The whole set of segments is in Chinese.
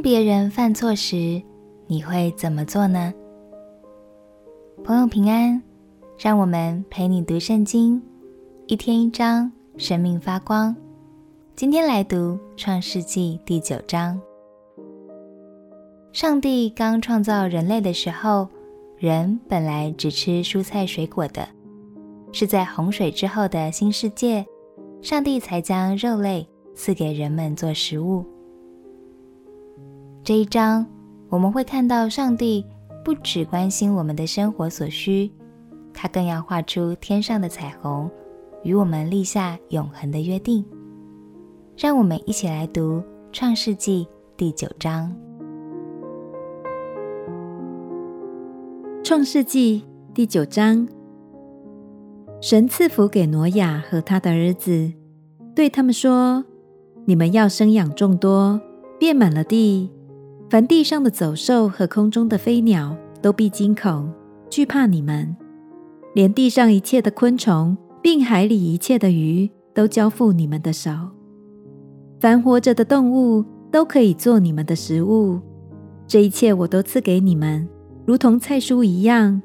别人犯错时，你会怎么做呢？朋友平安，让我们陪你读圣经，一天一章，生命发光。今天来读创世纪第九章。上帝刚创造人类的时候，人本来只吃蔬菜水果的，是在洪水之后的新世界，上帝才将肉类赐给人们做食物。这一章我们会看到，上帝不只关心我们的生活所需，他更要画出天上的彩虹，与我们立下永恒的约定。让我们一起来读《创世纪》第九章。《创世纪》第九章，神赐福给挪亚和他的儿子，对他们说：“你们要生养众多，遍满了地。”凡地上的走兽和空中的飞鸟都必惊恐惧怕你们，连地上一切的昆虫，并海里一切的鱼，都交付你们的手。凡活着的动物都可以做你们的食物。这一切我都赐给你们，如同菜蔬一样。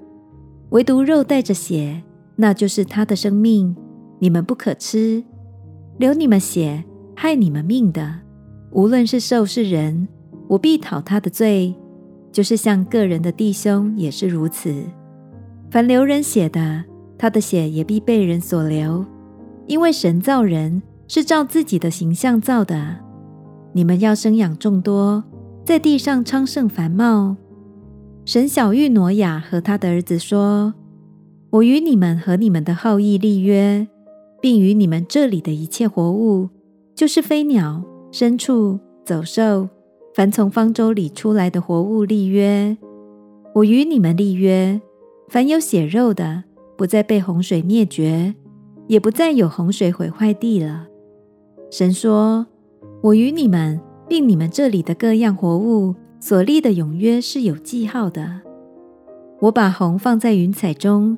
唯独肉带着血，那就是他的生命，你们不可吃。流你们血、害你们命的，无论是兽是人。我必讨他的罪，就是像个人的弟兄也是如此。凡流人血的，他的血也必被人所流，因为神造人是照自己的形象造的。你们要生养众多，在地上昌盛繁茂。神晓諭挪亚和他的儿子说：“我与你们和你们的后裔立约，并与你们这里的一切活物，就是飞鸟、牲畜、走兽。”凡从方舟里出来的活物立约，我与你们立约：凡有血肉的，不再被洪水灭绝，也不再有洪水毁坏地了。神说：我与你们，并你们这里的各样活物所立的永约是有记号的。我把虹放在云彩中，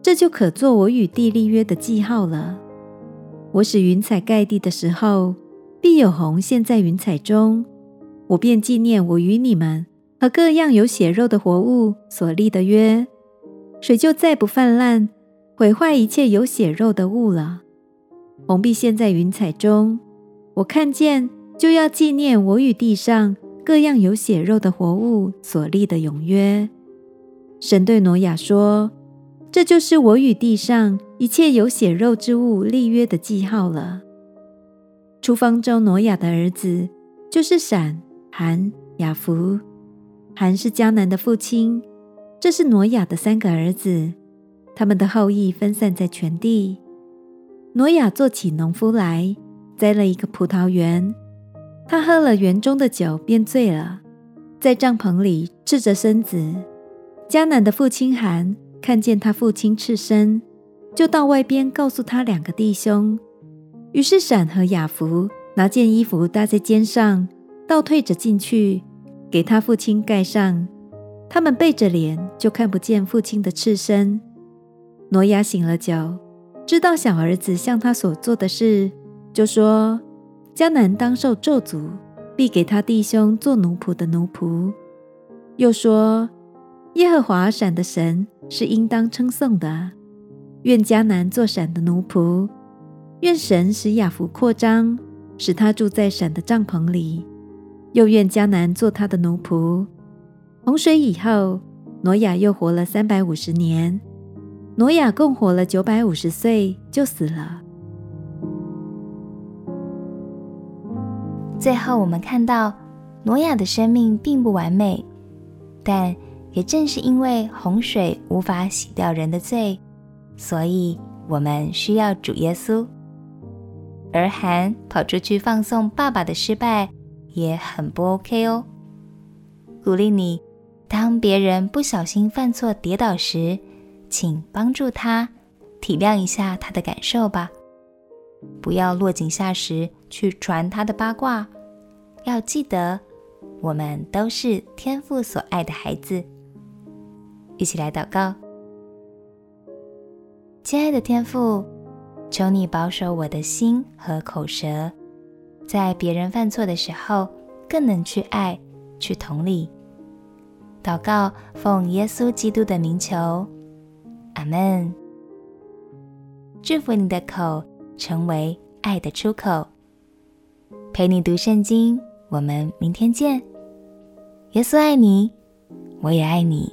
这就可做我与地立约的记号了。我使云彩盖地的时候，必有虹现在云彩中。我便纪念我与你们和各样有血肉的活物所立的约，水就再不泛滥，毁坏一切有血肉的物了。虹必现在云彩中，我看见就要纪念我与地上各样有血肉的活物所立的永约。神对挪亚说：“这就是我与地上一切有血肉之物立约的记号了。”出方舟挪亚的儿子就是闪。含、雅弗，含是迦南的父亲，这是挪亚的三个儿子，他们的后裔分散在全地。挪亚做起农夫来，栽了一个葡萄园。他喝了园中的酒，便醉了，在帐篷里赤着身子。迦南的父亲含看见他父亲赤身，就到外边告诉他两个弟兄。于是闪和雅弗拿件衣服搭在肩上。倒退着进去，给他父亲盖上。他们背着脸，就看不见父亲的赤身。挪亚醒了酒，知道小儿子向他所做的事，就说：“迦南当受咒诅，必给他弟兄做奴仆的奴仆。”又说：“耶和华闪的神是应当称颂的。愿迦南做闪的奴仆，愿神使雅弗扩张，使他住在闪的帐篷里。”又愿迦南做他的奴仆。洪水以后，挪亚又活了三百五十年。挪亚共活了九百五十岁，就死了。最后，我们看到挪亚的生命并不完美，但也正是因为洪水无法洗掉人的罪，所以我们需要主耶稣。而韩跑出去放送爸爸的失败。也很不 OK 哦。鼓励你，当别人不小心犯错跌倒时，请帮助他，体谅一下他的感受吧。不要落井下石去传他的八卦。要记得，我们都是天父所爱的孩子。一起来祷告，亲爱的天父，求你保守我的心和口舌。在别人犯错的时候，更能去爱，去同理。祷告，奉耶稣基督的名求，阿门。祝福你的口成为爱的出口。陪你读圣经，我们明天见。耶稣爱你，我也爱你。